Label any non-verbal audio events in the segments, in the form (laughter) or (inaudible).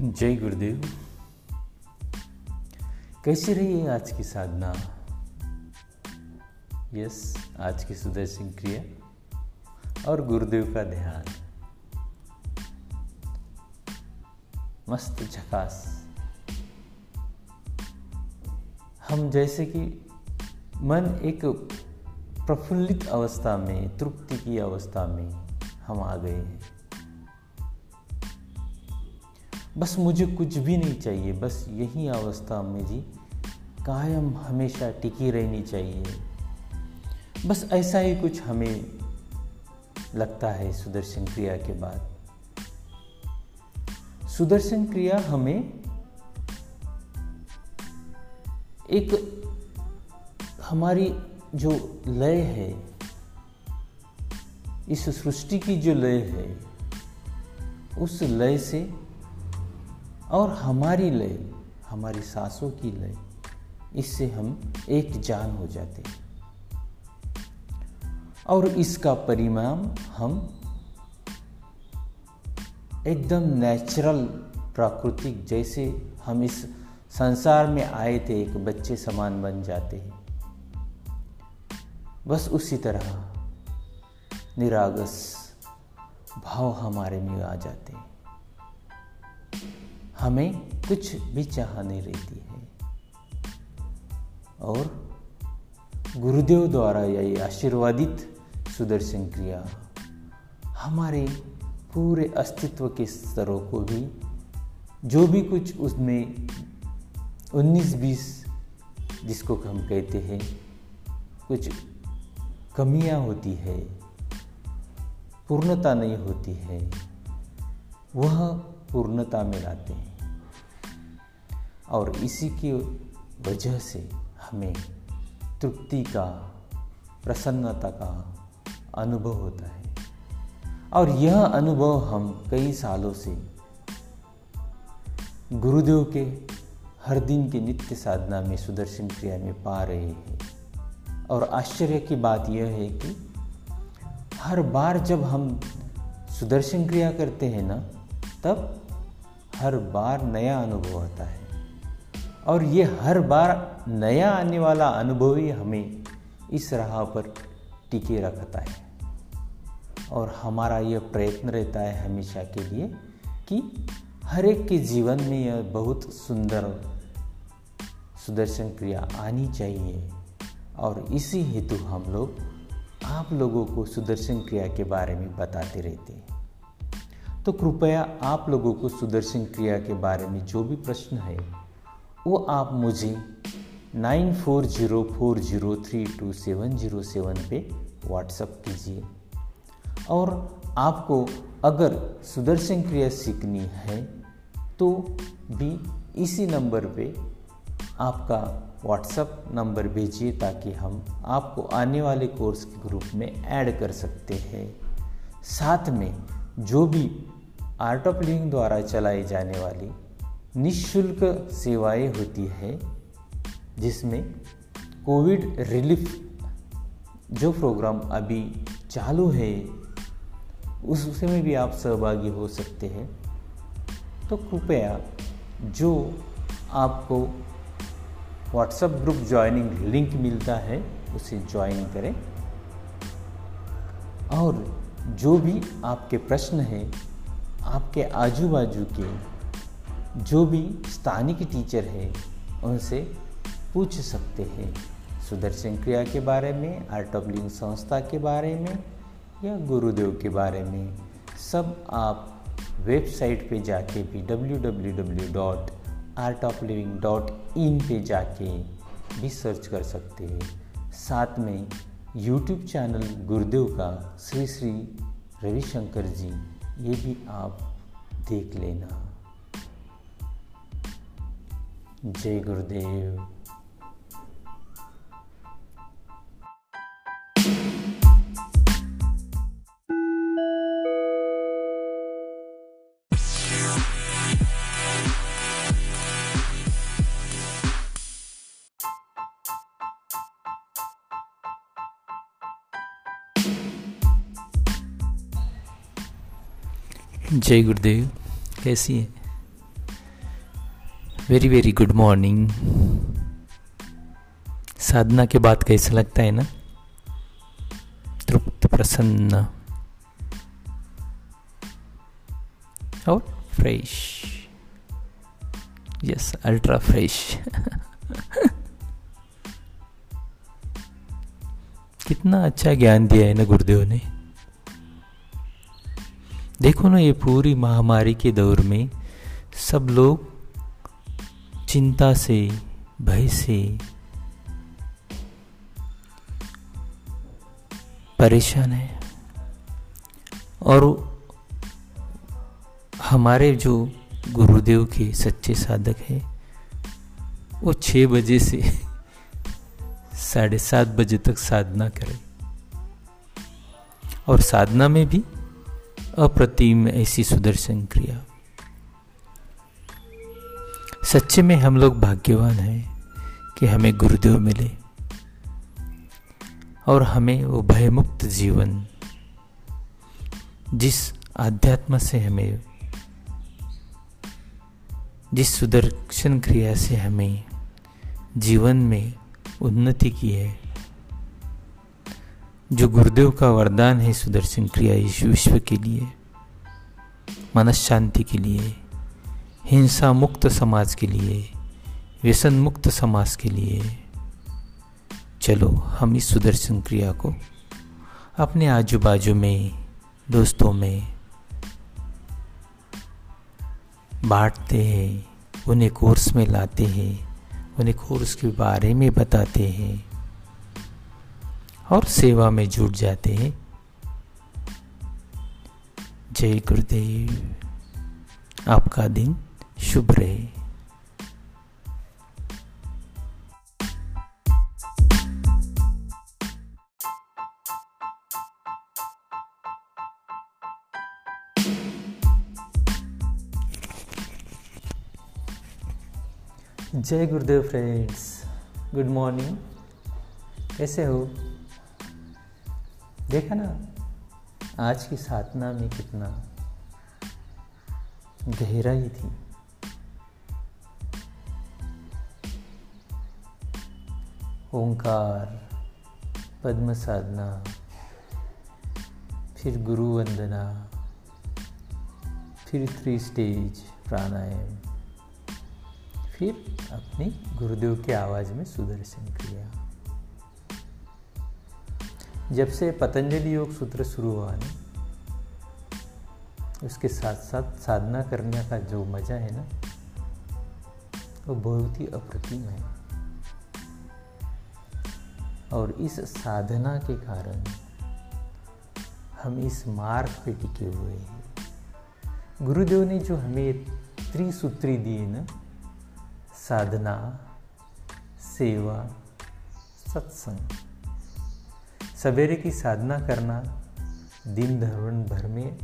जय गुरुदेव। कैसी रही है आज की साधना? यस, आज की सुदर्शन क्रिया और गुरुदेव का ध्यान। मस्त झकास। हम जैसे कि मन एक प्रफुल्लित अवस्था में, तृप्ति की अवस्था में हम आ गए हैं। बस मुझे कुछ भी नहीं चाहिए, बस यही अवस्था मेरी कायम हमेशा टिकी रहनी चाहिए। बस ऐसा ही कुछ हमें लगता है सुदर्शन क्रिया के बाद। सुदर्शन क्रिया हमें एक हमारी जो लय है, इस सृष्टि की जो लय है, उस लय से और हमारी लय, हमारी सांसों की लय, इससे हम एक जान हो जाते हैं। और इसका परिणाम हम एकदम नेचुरल प्राकृतिक, जैसे हम इस संसार में आए थे, एक बच्चे समान बन जाते हैं। बस उसी तरह निरागस भाव हमारे में आ जाते हैं। हमें कुछ भी चाह नहीं रहती है। और गुरुदेव द्वारा यही आशीर्वादित सुदर्शन क्रिया हमारे पूरे अस्तित्व के स्तरों को भी, जो भी कुछ उसमें 19-20 जिसको हम कहते हैं, कुछ कमियाँ होती है, पूर्णता नहीं होती है, वह पूर्णता में लाते हैं। और इसी की वजह से हमें तृप्ति का, प्रसन्नता का अनुभव होता है। और यह अनुभव हम कई सालों से गुरुदेव के हर दिन की नित्य साधना में, सुदर्शन क्रिया में पा रहे हैं। और आश्चर्य की बात यह है कि हर बार जब हम सुदर्शन क्रिया करते हैं ना, तब हर बार नया अनुभव आता है। और ये हर बार नया आने वाला अनुभव ही हमें इस राह पर टिके रखता है। और हमारा यह प्रयत्न रहता है हमेशा के लिए कि हर एक के जीवन में यह बहुत सुंदर सुदर्शन क्रिया आनी चाहिए। और इसी हेतु हम लोग आप लोगों को सुदर्शन क्रिया के बारे में बताते रहते हैं। तो कृपया आप लोगों को सुदर्शन क्रिया के बारे में जो भी प्रश्न है वो आप मुझे nine four zero four zero three two seven zero seven पे व्हाट्सअप कीजिए। और आपको अगर सुदर्शन क्रिया सीखनी है तो भी इसी नंबर पे आपका व्हाट्सअप नंबर भेजिए ताकि हम आपको आने वाले कोर्स के ग्रुप में ऐड कर सकते हैं। साथ में जो भी आर्ट ऑफ़ लिविंग द्वारा चलाई जाने वाली निशुल्क सेवाएँ होती है, जिसमें कोविड रिलीफ जो प्रोग्राम अभी चालू है उसमें भी आप सहभागी हो सकते हैं। तो कृपया जो आपको व्हाट्सएप ग्रुप ज्वाइनिंग लिंक मिलता है, उसे ज्वाइन करें। और जो भी आपके प्रश्न हैं, आपके आजू बाजू के जो भी स्थानिक टीचर है, उनसे पूछ सकते हैं। सुदर्शन क्रिया के बारे में, आर्ट ऑफ़ लिविंग संस्था के बारे में, या गुरुदेव के बारे में, सब आप वेबसाइट पे जाके भी www.artofliving.in पे जाके भी सर्च कर सकते हैं। साथ में यूट्यूब चैनल गुरुदेव का श्री श्री रविशंकर जी, ये भी आप देख लेना। जय गुरुदेव। जय गुरुदेव कैसी है? वेरी वेरी गुड मॉर्निंग साधना के बाद कैसा लगता है ना? तृप्त, प्रसन्न। और फ्रेश यस अल्ट्रा फ्रेश कितना अच्छा ज्ञान दिया है ना गुरुदेव ने। देखो ना ये पूरी महामारी के दौर में सब लोग चिंता से, भय से, परेशान है। और हमारे जो गुरुदेव के सच्चे साधक हैं, वो छः बजे से (laughs) साढ़े सात बजे तक साधना करें। और साधना में भी अप्रतिम ऐसी सुदर्शन क्रिया। सच्चे में हम लोग भाग्यवान हैं कि हमें गुरुदेव मिले और हमें वो भयमुक्त जीवन जिस आध्यात्म से हमें, जिस सुदर्शन क्रिया से हमें जीवन में उन्नति की है, जो गुरुदेव का वरदान है सुदर्शन क्रिया इस विश्व के लिए मनस शांति के लिए हिंसा मुक्त समाज के लिए व्यसन मुक्त समाज के लिए। चलो, हम इस सुदर्शन क्रिया को अपने आजू बाजू में, दोस्तों में बांटते हैं, उन्हें कोर्स में लाते हैं, उन्हें कोर्स के बारे में बताते हैं और सेवा में जुट जाते हैं। जय गुरुदेव। आपका दिन शुभ रहे जय गुरुदेव फ्रेंड्स, गुड मॉर्निंग। कैसे हो? देखा ना, आज की साधना में कितना गहराई थी। ओंकार पद्म साधना फिर गुरु वंदना, फिर थ्री स्टेज प्राणायाम, फिर अपनी गुरुदेव की आवाज़ में सुदर्शन क्रिया। जब से पतंजलि योग सूत्र शुरू हुआ ना, उसके साथ साथ साधना करने का जो मज़ा है ना, वो बहुत ही अप्रतिम है। और इस साधना के कारण हम इस मार्ग पे टिके हुए हैं। गुरुदेव ने जो हमें त्रिसूत्री दी ना, साधना, सेवा, सत्संग, सवेरे की साधना करना, दिन धरण भर में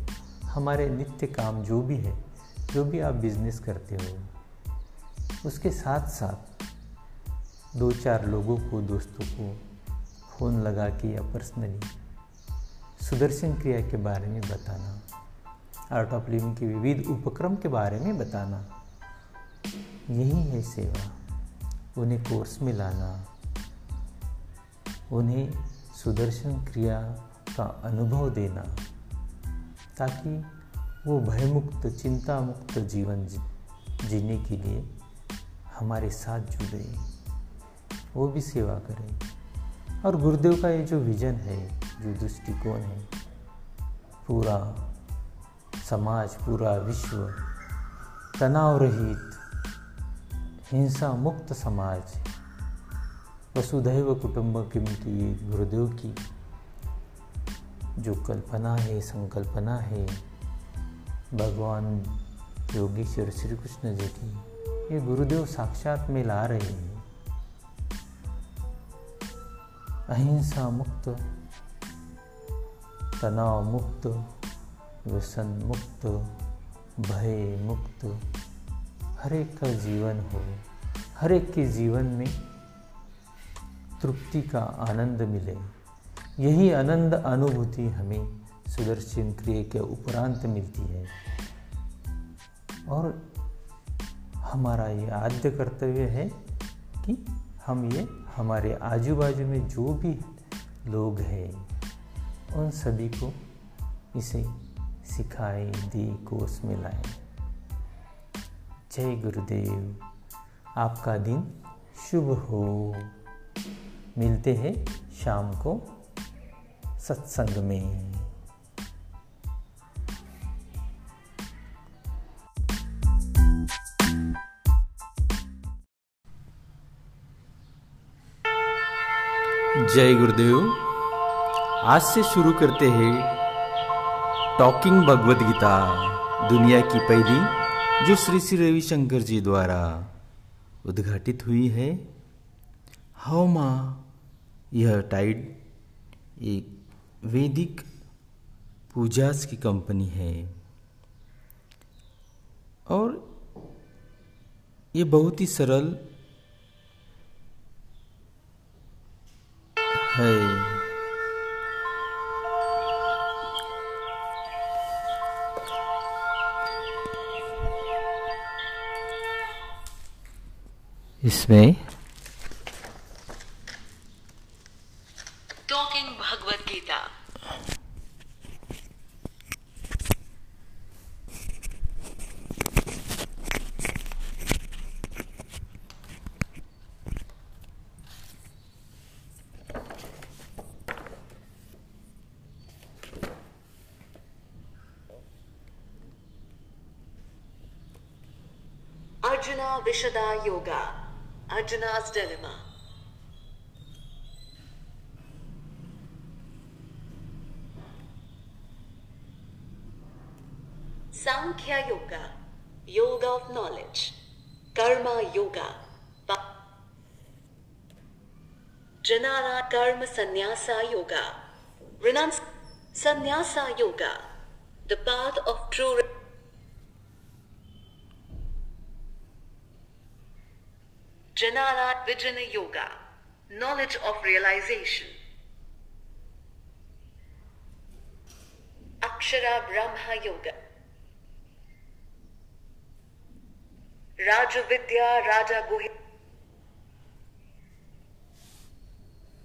हमारे नित्य काम जो भी है, जो भी आप बिज़नेस करते हो, उसके साथ साथ दो चार लोगों को, दोस्तों को फ़ोन लगा के या पर्सनली सुदर्शन क्रिया के बारे में बताना। आर्ट ऑफ़ लिविंग के विविध उपक्रम के बारे में बताना। यही है सेवा। उन्हें कोर्स में लाना। उन्हें सुदर्शन क्रिया का अनुभव देना। ताकि वो भयमुक्त चिंता मुक्त जीवन जीने के लिए हमारे साथ जुड़े। वो भी सेवा करें। और गुरुदेव का ये जो विजन है, जो दृष्टिकोण है, पूरा समाज, पूरा विश्व तनाव रहित हिंसा मुक्त समाज, वसुधैव कुटुंबकम की गुरुदेव की जो कल्पना है, संकल्पना है, भगवान योगेश्वर श्री कृष्ण जी की, ये गुरुदेव साक्षात में ला रहे हैं। अहिंसा मुक्त, तनाव मुक्त, व्यसन मुक्त, भय मुक्त। हर एक का जीवन हो, हर एक के जीवन में तृप्ति का आनंद मिले। यही आनंद अनुभूति हमें सुदर्शन क्रिया के उपरांत मिलती है। और हमारा ये आद्य कर्तव्य है कि हम ये हमारे आजू बाजू में जो भी लोग हैं, उन सभी को इसे सिखाए, दी कोर्स में लाए। जय गुरुदेव। आपका दिन शुभ हो। मिलते हैं शाम को सत्संग में। जय गुरुदेव। आज से शुरू करते हैं टॉकिंग भगवत गीता दुनिया की पहली, जो श्री श्री रविशंकर जी द्वारा उद्घाटित हुई है। हाउ माँ, यह टाइड एक वैदिक पूजास की कंपनी है। और ये बहुत ही सरल है। इसमें talking Bhagavad Gita. Vishada Yoga, Arjuna's Dilemma. Sankhya Yoga, Yoga of Knowledge, Karma Yoga, Janana Karma Sannyasa Yoga, Renunci- Sannyasa Yoga, the path of true. Re- Vijana Yoga, knowledge of realization. Akshara Brahma Yoga. Rajavidya Raja Guhi.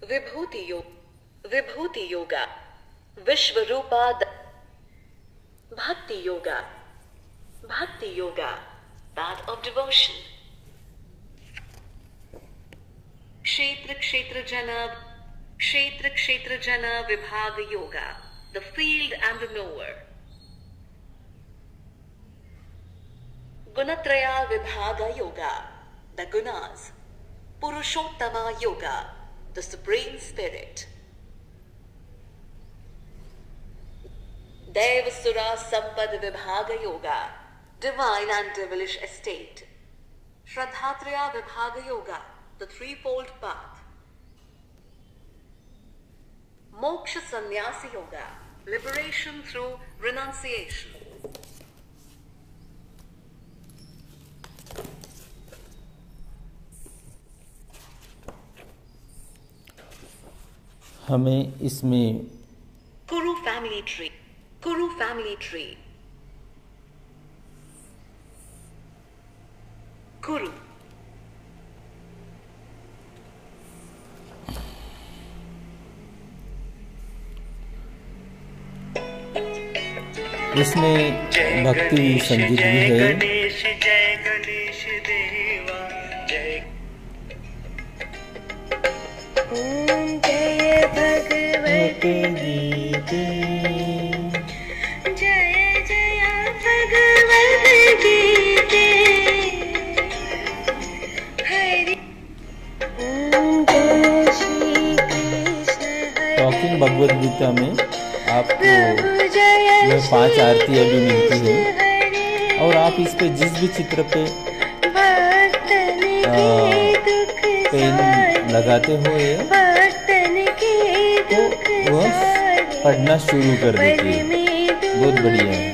Vibhuti Yoga. Vibhuti Yoga. Vishvarupa Da- Bhakti Yoga. Bhakti Yoga. Path of devotion. क्षेत्र क्षेत्र जन, Kshetra Kshetrajna Vibhaga Yoga the field and the knower Gunatraya Vibhaga Yoga the gunas Purushottama Yoga the supreme spirit Daivasura Sampad Vibhaga Yoga divine and devilish estate. Shraddhatraya Vibhaga Yoga the threefold path. Moksha Sannyasa Yoga, liberation through renunciation. हमें इसमें Kuru family tree. Kuru family tree. Kuru. इसमें भक्ति संगीत भी है। भगवत गीते। Talking में आपको यह पाँच आरती अभी मिलती है। और आप इस पे जिस भी चित्र पे पेन लगाते हो के तो वह पढ़ना शुरू कर देती है। बहुत बढ़िया है।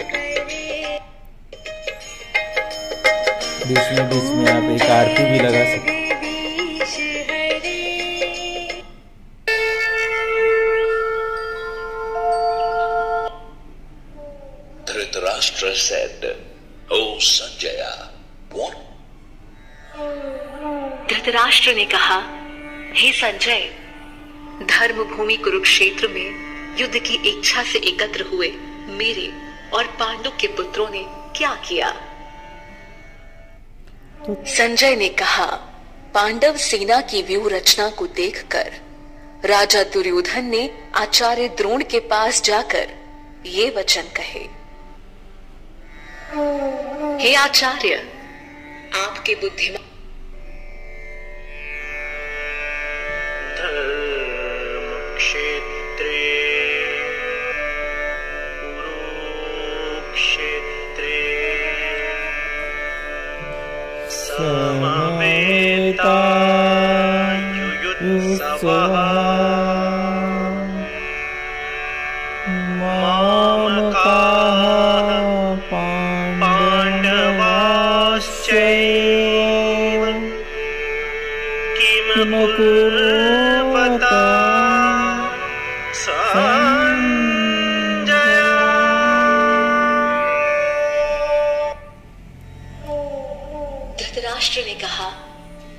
बीच में बीच में आप एक आरती भी लगा सकते Dhritarashtra said, O Sanjaya, what? Dhritarashtra ने कहा हे संजय धर्म भूमि कुरुक्षेत्र में युद्ध की इच्छा से एकत्र हुए मेरे और पांडु के पुत्रों ने क्या किया संजय ने कहा पांडव सेना की व्यूह रचना को देखकर राजा दुर्योधन ने आचार्य द्रोण के पास जाकर ये वचन कहे हे आचार्य आपके बुद्धिमान धर्मक्षेत्रे धृतराष्ट्र ने कहा,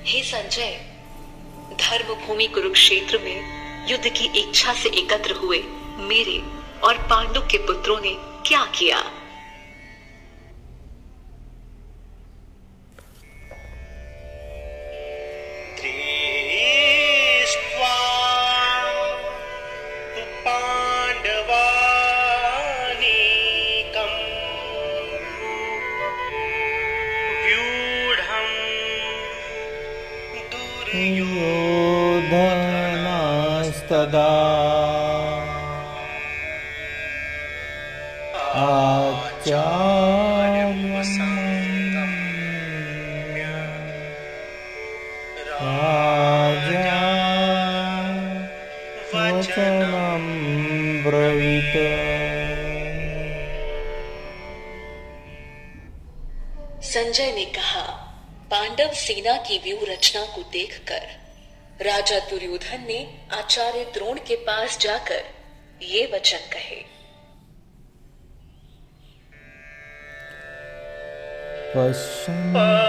हे संजय धर्म भूमि कुरुक्षेत्र में युद्ध की इच्छा से एकत्र हुए मेरे और पांडु के पुत्रों ने क्या किया? संजय ने कहा, पांडव सेना की व्यूह रचना को देखकर, राजा दुर्योधन ने आचार्य द्रोण के पास जाकर ये वचन कहे। पश्यता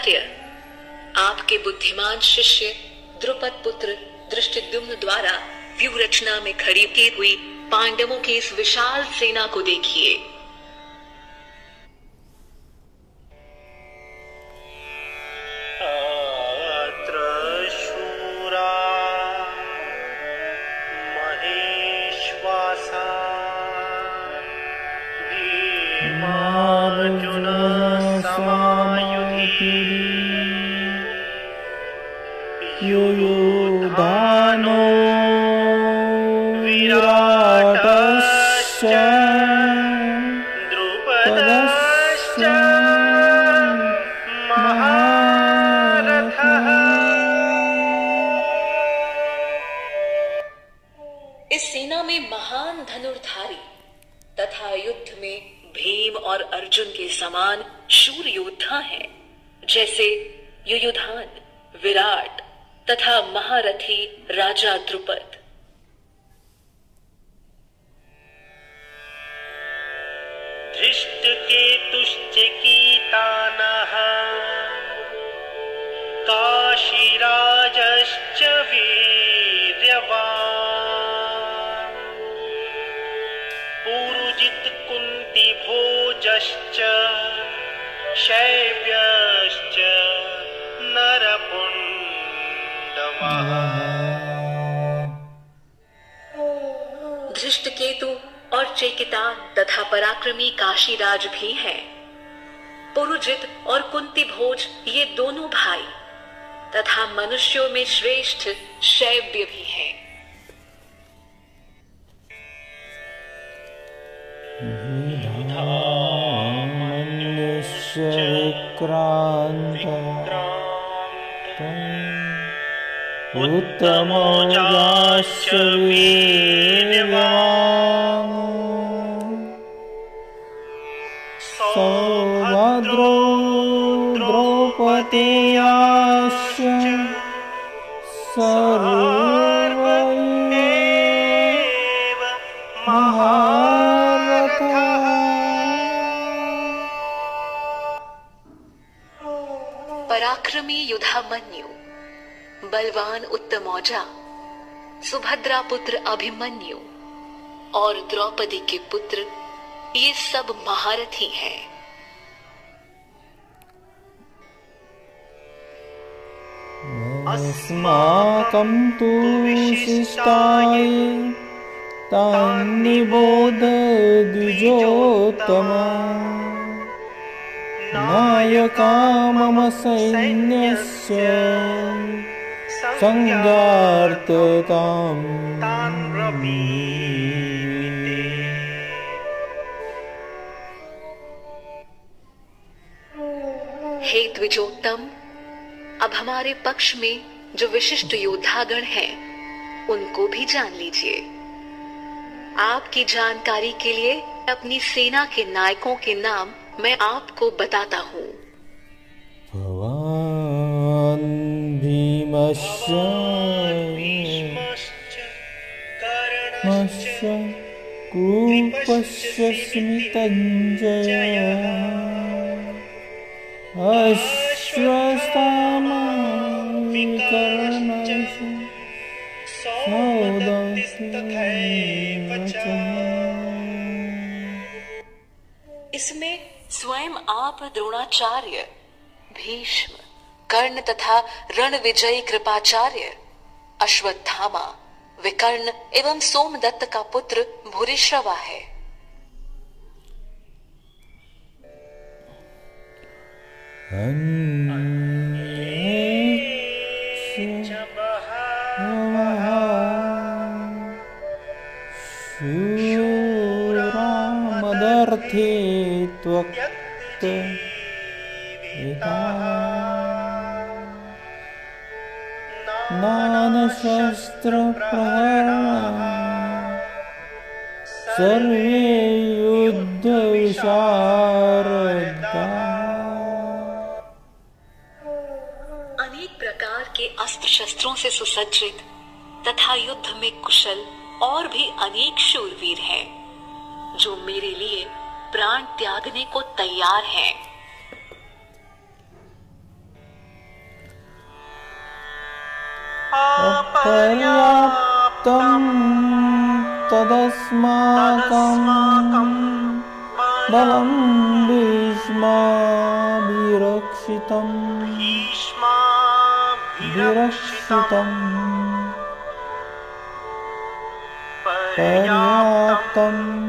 आचार्य आपके बुद्धिमान शिष्य, द्रुपद पुत्र, दृष्टिद्युम्न द्वारा व्यूह रचना में खड़ी की हुई पांडवों की इस विशाल सेना को देखिए। और चेकितान तथा पराक्रमी काशीराज भी हैं। पुरुजित और कुंती भोज ये दोनों भाई तथा मनुष्यों में श्रेष्ठ शैव्य भी है। उत्तमो वीर्यवान् पराक्रमी युधामन्यु, बलवान उत्तमौजा, सुभद्रा पुत्र अभिमन्यु और द्रौपदी के पुत्र, ये सब महारथी हैं। अस्माकं तु शिष्टाय तान्निबोध द्विजोत्तम। नायका मम हे द्विजोत्तम, अब हमारे पक्ष में जो विशिष्ट योद्धागण हैं, उनको भी जान लीजिए। आपकी जानकारी के लिए अपनी सेना के नायकों के नाम मैं आपको बताता हूँ। भवान् भीमश्च अश्वस्तामाविकर्णश्च सौदत्तिस्तथैव स्वयं आप द्रोणाचार्य भीष्म कर्ण तथा रण विजयी कृपाचार्य अश्वत्थामा विकर्ण एवं सोमदत्त का पुत्र भूरिश्रवा है। अन्ये च युद्धविशारदा अनेक प्रकार के अस्त्र शस्त्रों से सुसज्जित तथा युद्ध में कुशल और भी अनेक शूरवीर हैं, जो मेरे लिए प्राण त्यागने को तैयार हैं। पर्याप्तं तदस्माकं बलं भीष्माभिरक्षितम्। विरक्षितम्। पर्याप्तं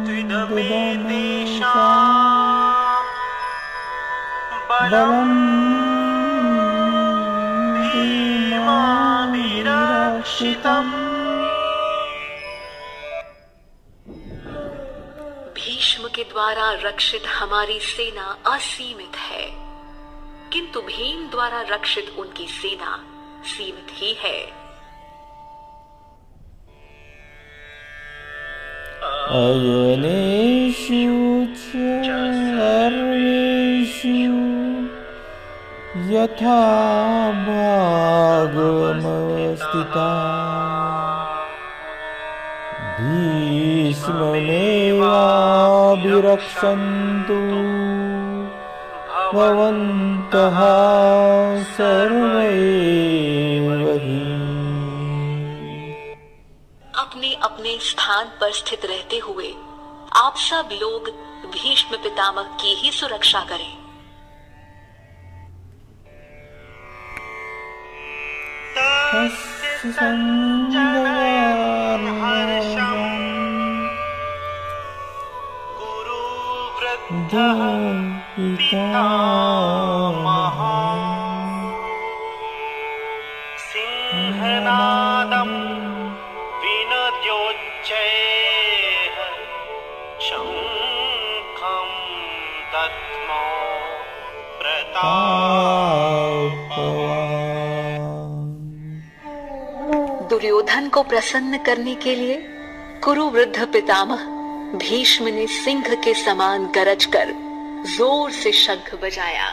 भीष्म के द्वारा रक्षित हमारी सेना असीमित है। किंतु भीम द्वारा रक्षित उनकी सेना सीमित ही है। अयनेषु च सर्वेषु यथा भागमवस्थिता भीष्ममेवाभिरक्षन्तु भवन्तः सर्वैव स्थान पर स्थित रहते हुए आप सब लोग भीष्म पितामह की ही सुरक्षा करें। तस्य सञ्जयार्हर्षम् गुरुवृद्धः दुर्योधन को प्रसन्न करने के लिए कुरु वृद्ध पितामह भीष्म ने सिंह के समान गरज कर ज़ोर से शंख बजाया।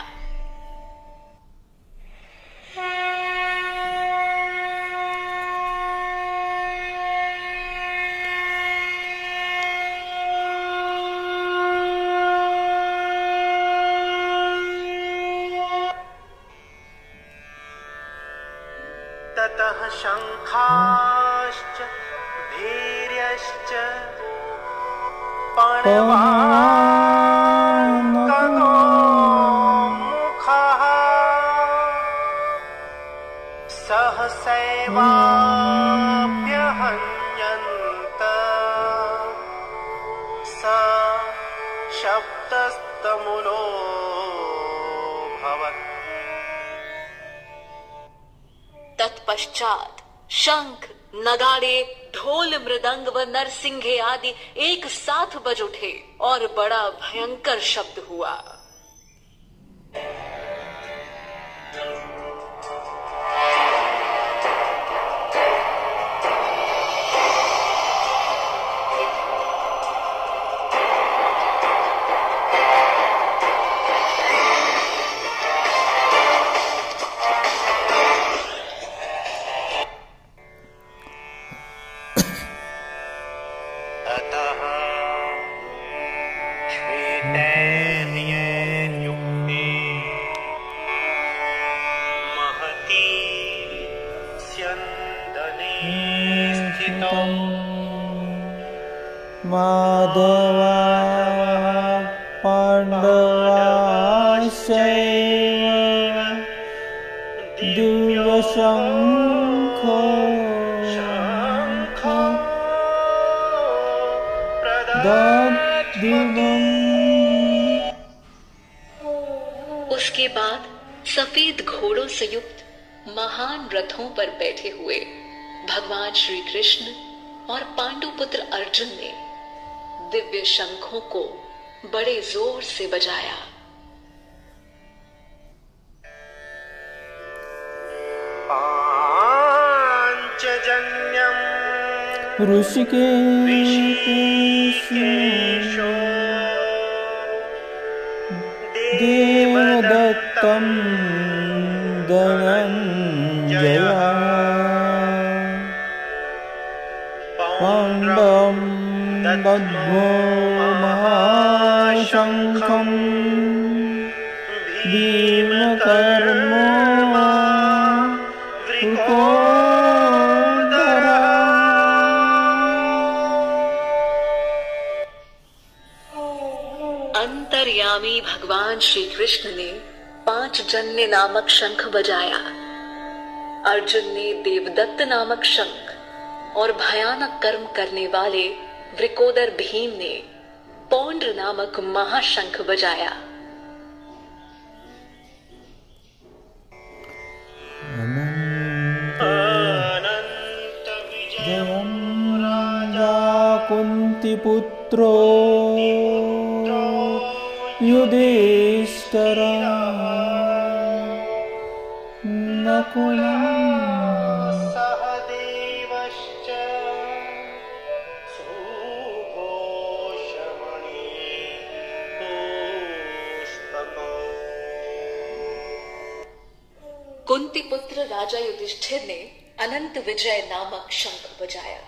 नरसिंहे आदि एक साथ बज उठे और बड़ा भयंकर शब्द बड़े ज़ोर से बजाया। ऋषिकेश ऋषिकेशो देवदत्तं धनञ्जया। पाण्डं दद्मो भगवान श्री कृष्ण ने पाँच जन्य नामक शंख बजाया। अर्जुन ने देवदत्त नामक शंख और भयानक कर्म करने वाले वृकोदर भीम ने पौंड्र नामक महाशंख बजाया। जयं राजा कुन्तिपुत्रो। युधिष्ठिरा। नकुलम् सहदेवश्च। सुघोषमणि कुंती पुत्र राजा युधिष्ठिर ने अनंत विजय नामक शंख बजाया।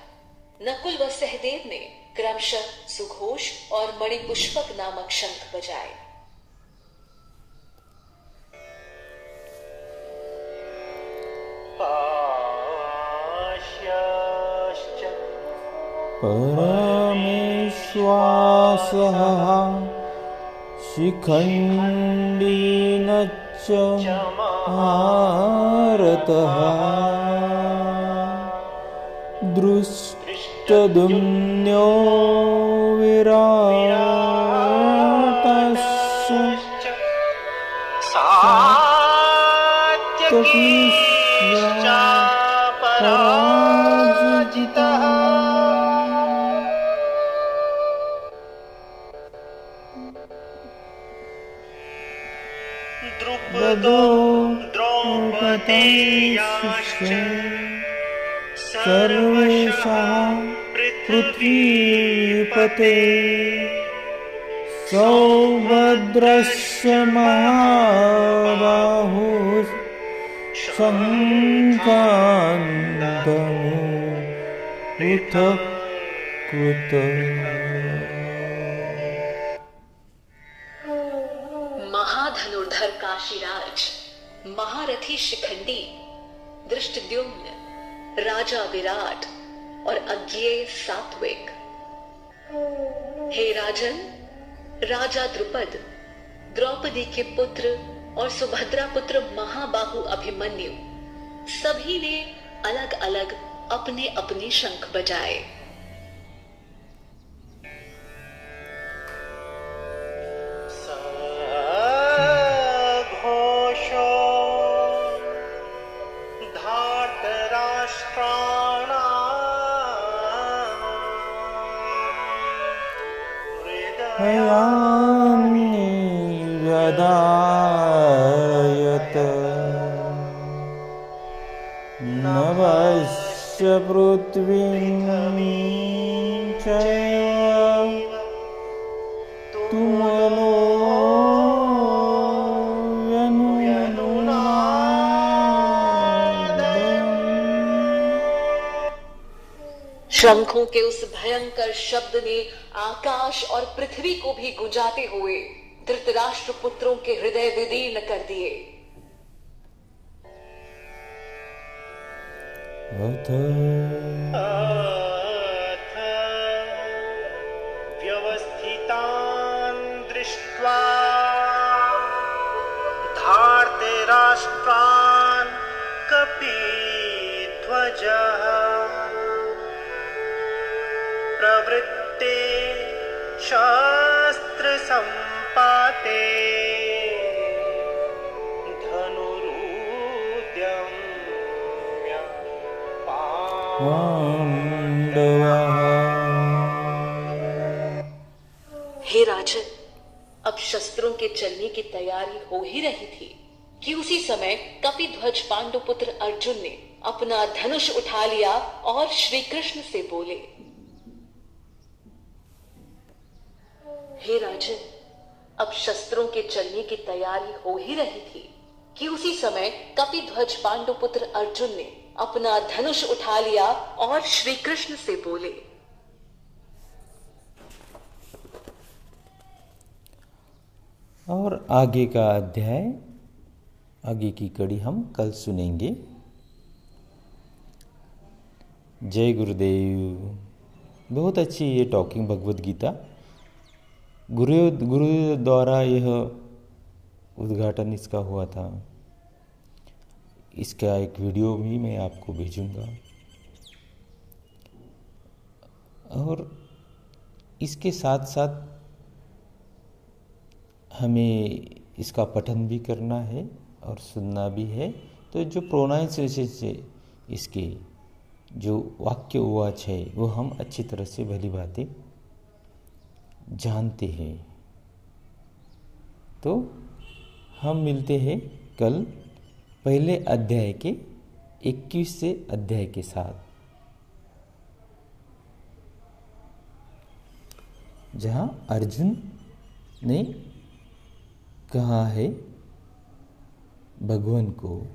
नकुल व सहदेव ने क्रमशः सुघोष और मणिपुष्पक नामक शंख बजाए। परमेश्वासः शिखण्डीन च भारतः ष्टदुन्यो विराया पशुश्च द्रुपदो द्रौपदे सर्वेषाम् पृथ्वीपते। सौभद्रस्य महाबाहु शङ्कान्दमु पृथक् कृत। महाधनुर्धर काशीराज महारथी शिखंडी दृष्टद्युम्न राजा विराट। और अज्ञेय सात्विक। हे राजन, राजा द्रुपद, द्रौपदी के पुत्र और सुभद्रा पुत्र महाबाहु अभिमन्यु, सभी ने अलग अलग अपने अपने शंख बजाए। शंखों के उस भयंकर शब्द ने आकाश और पृथ्वी को भी गुंजाते हुए धृतराष्ट्र पुत्रों के हृदय विदीर्ण कर दिए। व्यवस्थितान् दृष्ट्वा धार्तराष्ट्रान् कपिध्वजः प्रवृत्ते धनुरुद्यम्य पाण्डवः। हे राजन, अब शस्त्रों के चलने की तैयारी हो ही रही थी कि उसी समय कपिध्वज पांडुपुत्र अर्जुन ने अपना धनुष उठा लिया और श्री कृष्ण से बोले हे राजन, अब शस्त्रों के चलने की तैयारी हो ही रही थी कि उसी समय कपिध्वज पांडुपुत्र अर्जुन ने अपना धनुष उठा लिया और श्री कृष्ण से बोले, और आगे का अध्याय, आगे की कड़ी हम कल सुनेंगे। जय गुरुदेव। बहुत अच्छी ये टॉकिंग भगवत गीता। गुरु गुरु द्वारा यह उद्घाटन इसका हुआ था। इसका एक वीडियो भी मैं आपको भेजूँगा। और इसके साथ साथ हमें इसका पठन भी करना है और सुनना भी है। तो जो प्रोनाउंसिएशन से इसके जो वाक्य उवाच है, वो हम अच्छी तरह से भली बातें जानते हैं। तो हम मिलते हैं कल पहले अध्याय के 21 से अध्याय के साथ। जहाँ अर्जुन ने कहा है, भगवान को,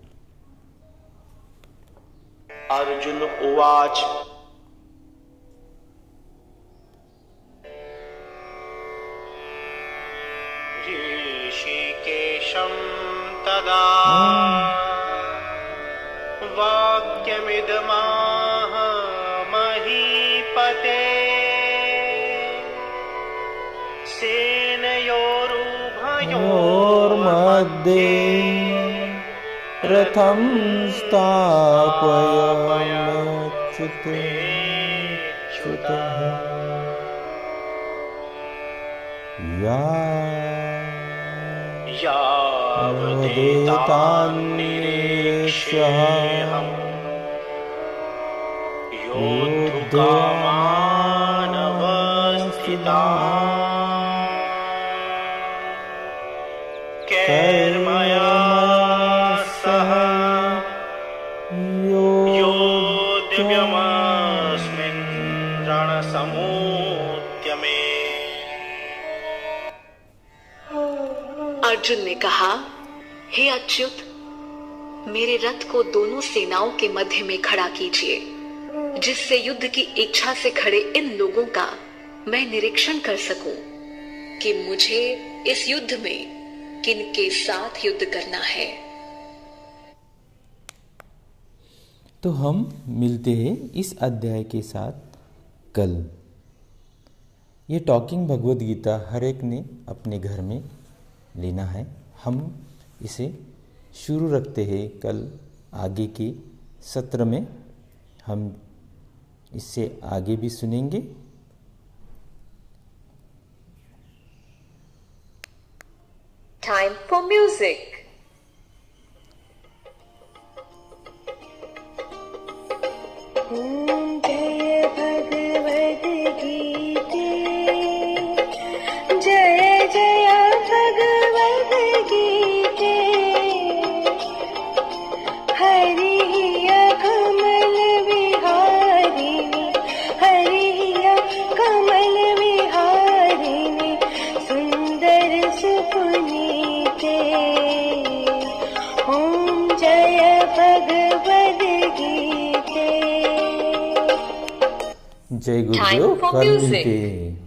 अर्जुन उवाच ऋषिकेशं तदा। वाक्यमिदमाह महीपते। सेनयोरुभयोर्मध्ये मध्ये रथं स्थापयच्युते च्युतः या भवभूतान्निरीक्ष्यहम् योद्धुकामानवस्थिता। कर्मया सह योद्यमस्मिन् रणसमोद्यमे। अर्जुन ने कहा हे अच्युत, मेरे रथ को दोनों सेनाओं के मध्य में खड़ा कीजिए, जिससे युद्ध की इच्छा से खड़े इन लोगों का मैं निरीक्षण कर सकूँ कि मुझे इस युद्ध में किनके साथ युद्ध करना है। तो हम मिलते हैं इस अध्याय के साथ कल। ये टॉकिंग भगवत गीता हर एक ने अपने घर में लेना है। हम इसे शुरू रखते हैं कल आगे के सत्र में। हम इससे आगे भी सुनेंगे। Time for music. ॐ गीते जय Time गुरुदेव for कल music. मिलते हैं